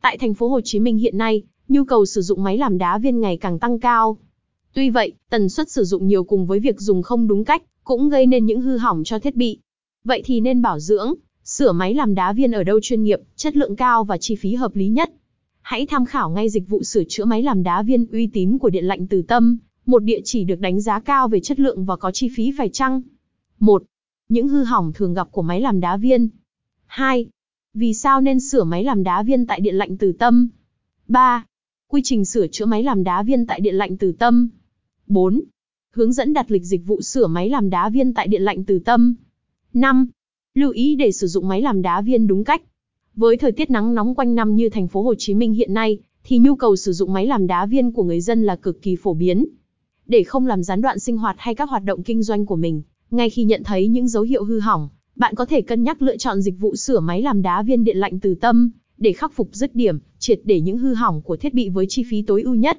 Tại thành phố Hồ Chí Minh hiện nay, nhu cầu sử dụng máy làm đá viên ngày càng tăng cao. Tuy vậy, tần suất sử dụng nhiều cùng với việc dùng không đúng cách, cũng gây nên những hư hỏng cho thiết bị. Vậy thì nên bảo dưỡng, sửa máy làm đá viên ở đâu chuyên nghiệp, chất lượng cao và chi phí hợp lý nhất. Hãy tham khảo ngay dịch vụ sửa chữa máy làm đá viên uy tín của Điện lạnh Từ Tâm, một địa chỉ được đánh giá cao về chất lượng và có chi phí phải chăng. 1. Những hư hỏng thường gặp của máy làm đá viên. 2. Vì sao nên sửa máy làm đá viên tại Điện lạnh Từ Tâm? 3. Quy trình sửa chữa máy làm đá viên tại Điện lạnh Từ Tâm. 4. Hướng dẫn đặt lịch dịch vụ sửa máy làm đá viên tại Điện lạnh Từ Tâm. 5. Lưu ý để sử dụng máy làm đá viên đúng cách. Với thời tiết nắng nóng quanh năm như thành phố Hồ Chí Minh hiện nay, thì nhu cầu sử dụng máy làm đá viên của người dân là cực kỳ phổ biến. Để không làm gián đoạn sinh hoạt hay các hoạt động kinh doanh của mình, ngay khi nhận thấy những dấu hiệu hư hỏng, bạn có thể cân nhắc lựa chọn dịch vụ sửa máy làm đá viên điện lạnh từ tâm, để khắc phục dứt điểm, triệt để những hư hỏng của thiết bị với chi phí tối ưu nhất.